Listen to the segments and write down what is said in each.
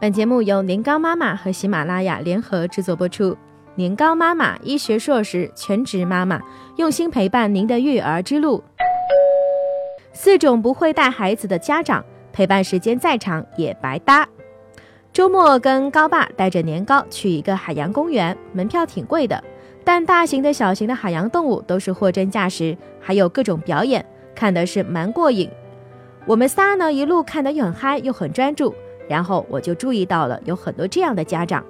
本节目由年糕妈妈和喜马拉雅联合制作播出。年糕妈妈，医学硕士，全职妈妈，用心陪伴您的育儿之路。四种不会带孩子的家长，陪伴时间再长也白搭。周末跟高爸带着年糕去一个海洋公园，门票挺贵的，但大型的小型的海洋动物都是货真价实，还有各种表演，看的是蛮过瘾。我们仨呢，一路看得又很嗨，又很专注。然后我就注意到了有很多这样的家长。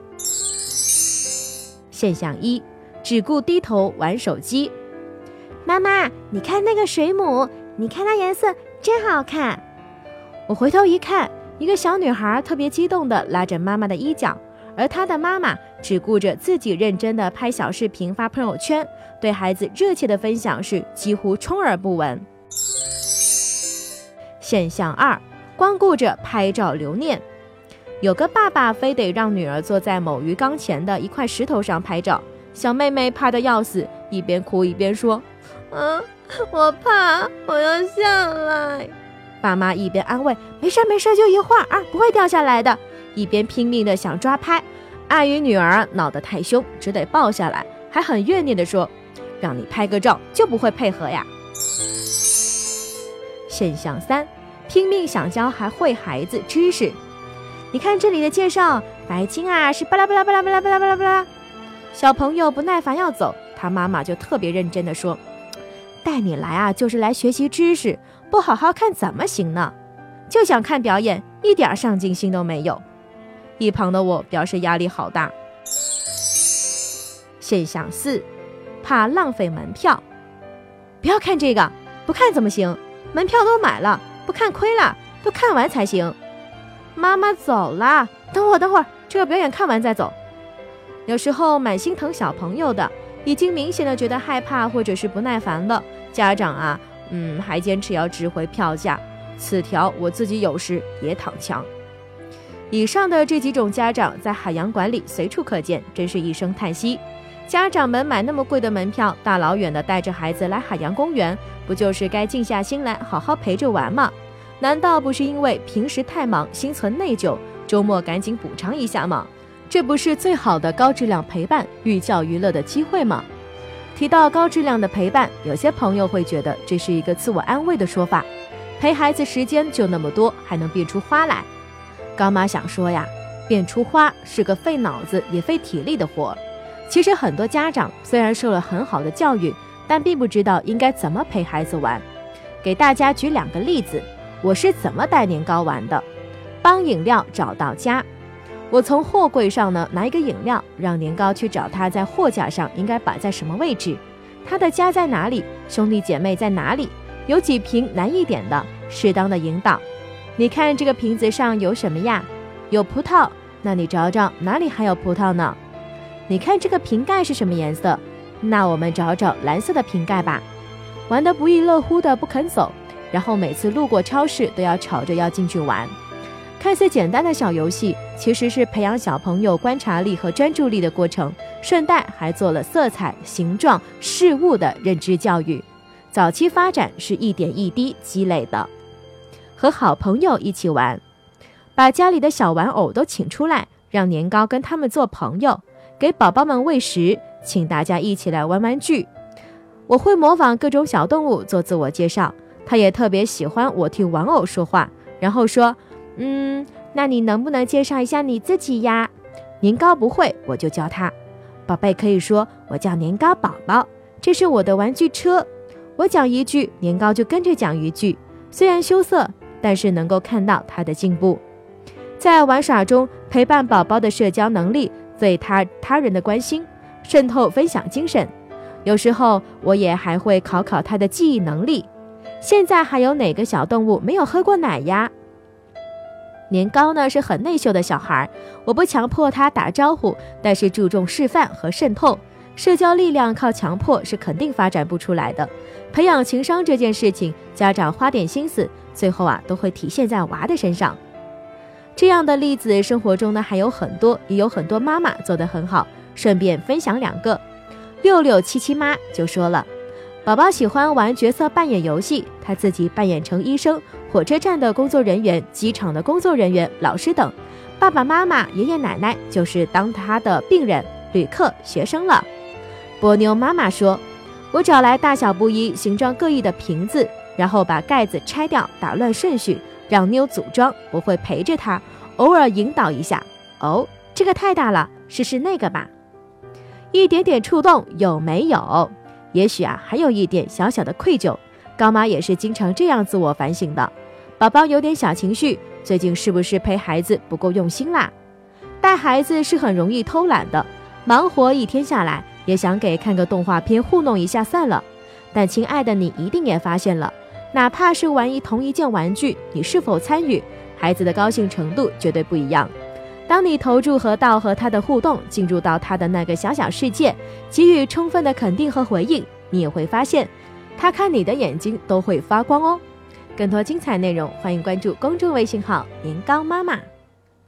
现象一，只顾低头玩手机。妈妈，你看那个水母，你看它颜色真好看。我回头一看，一个小女孩特别激动地拉着妈妈的衣角，而她的妈妈只顾着自己认真地拍小视频发朋友圈，对孩子热切的分享是几乎充耳不闻。现象二，光顾着拍照留念。有个爸爸非得让女儿坐在某鱼缸前的一块石头上拍照，小妹妹怕得要死，一边哭一边说：“嗯，我怕，我要下来。”爸妈一边安慰：“没事没事，就一会儿啊，不会掉下来的。”一边拼命的想抓拍，碍于女儿闹得太凶，只得抱下来，还很怨念的说：“让你拍个照就不会配合呀。”现象三，拼命想教还会孩子知识。你看这里的介绍，白金啊是巴拉巴拉巴拉巴拉巴拉巴拉巴拉。小朋友不耐烦要走，他妈妈就特别认真的说：“带你来啊，就是来学习知识，不好好看怎么行呢？就想看表演，一点上进心都没有。”一旁的我表示压力好大。现象四，怕浪费门票，不要看这个，不看怎么行？门票都买了，不看亏了，都看完才行。妈妈走了，等会儿，等会儿，这个表演看完再走。有时候蛮心疼小朋友的，已经明显的觉得害怕或者是不耐烦了，家长啊，嗯，还坚持要值回票价。此条我自己有时也躺枪。以上的这几种家长在海洋馆里随处可见，真是一声叹息。家长们买那么贵的门票，大老远的带着孩子来海洋公园，不就是该静下心来好好陪着玩吗？难道不是因为平时太忙，心存内疚，周末赶紧补偿一下吗？这不是最好的高质量陪伴、寓教于乐的机会吗？提到高质量的陪伴，有些朋友会觉得这是一个自我安慰的说法。陪孩子时间就那么多，还能变出花来？高妈想说呀，变出花是个费脑子也费体力的活。其实很多家长虽然受了很好的教育，但并不知道应该怎么陪孩子玩。给大家举两个例子。我是怎么带年糕玩的？帮饮料找到家。我从货柜上呢拿一个饮料，让年糕去找他在货架上应该摆在什么位置。他的家在哪里？兄弟姐妹在哪里？有几瓶难一点的，适当的引导。你看这个瓶子上有什么呀？有葡萄。那你找找哪里还有葡萄呢？你看这个瓶盖是什么颜色？那我们找找蓝色的瓶盖吧。玩得不亦乐乎的不肯走。然后每次路过超市都要吵着要进去玩，看似简单的小游戏，其实是培养小朋友观察力和专注力的过程，顺带还做了色彩、形状、事物的认知教育。早期发展是一点一滴积累的。和好朋友一起玩，把家里的小玩偶都请出来，让年糕跟他们做朋友，给宝宝们喂食，请大家一起来玩玩具。我会模仿各种小动物做自我介绍。他也特别喜欢我替玩偶说话，然后说：“嗯，那你能不能介绍一下你自己呀？”年糕不会，我就教他。宝贝可以说：“我叫年糕宝宝，这是我的玩具车。”我讲一句，年糕就跟着讲一句。虽然羞涩，但是能够看到他的进步。在玩耍中陪伴宝宝的社交能力，对他他人的关心，渗透分享精神。有时候我也还会考考他的记忆能力。现在还有哪个小动物没有喝过奶呀？年糕呢是很内秀的小孩，我不强迫他打招呼，但是注重示范和渗透。社交力量靠强迫是肯定发展不出来的。培养情商这件事情，家长花点心思，最后啊都会体现在娃的身上。这样的例子生活中呢还有很多，也有很多妈妈做得很好。顺便分享两个，六六七七妈就说了。宝宝喜欢玩角色扮演游戏，他自己扮演成医生、火车站的工作人员、机场的工作人员、老师等，爸爸妈妈、爷爷奶奶就是当他的病人、旅客、学生了。波妞妈妈说：“我找来大小不一、形状各异的瓶子，然后把盖子拆掉，打乱顺序，让妞组装。我会陪着她，偶尔引导一下。哦，这个太大了，试试那个吧。一点点触动有没有？也许啊，还有一点小小的愧疚。高妈也是经常这样自我反省的。宝宝有点小情绪，最近是不是陪孩子不够用心啦？带孩子是很容易偷懒的，忙活一天下来。”也想给看个动画片糊弄一下算了，但亲爱的你一定也发现了，哪怕是玩一同一件玩具，你是否参与，孩子的高兴程度绝对不一样。当你投注和道和他的互动，进入到他的那个小小世界，给予充分的肯定和回应，你也会发现，他看你的眼睛都会发光哦。更多精彩内容，欢迎关注公众微信号“年糕妈妈”。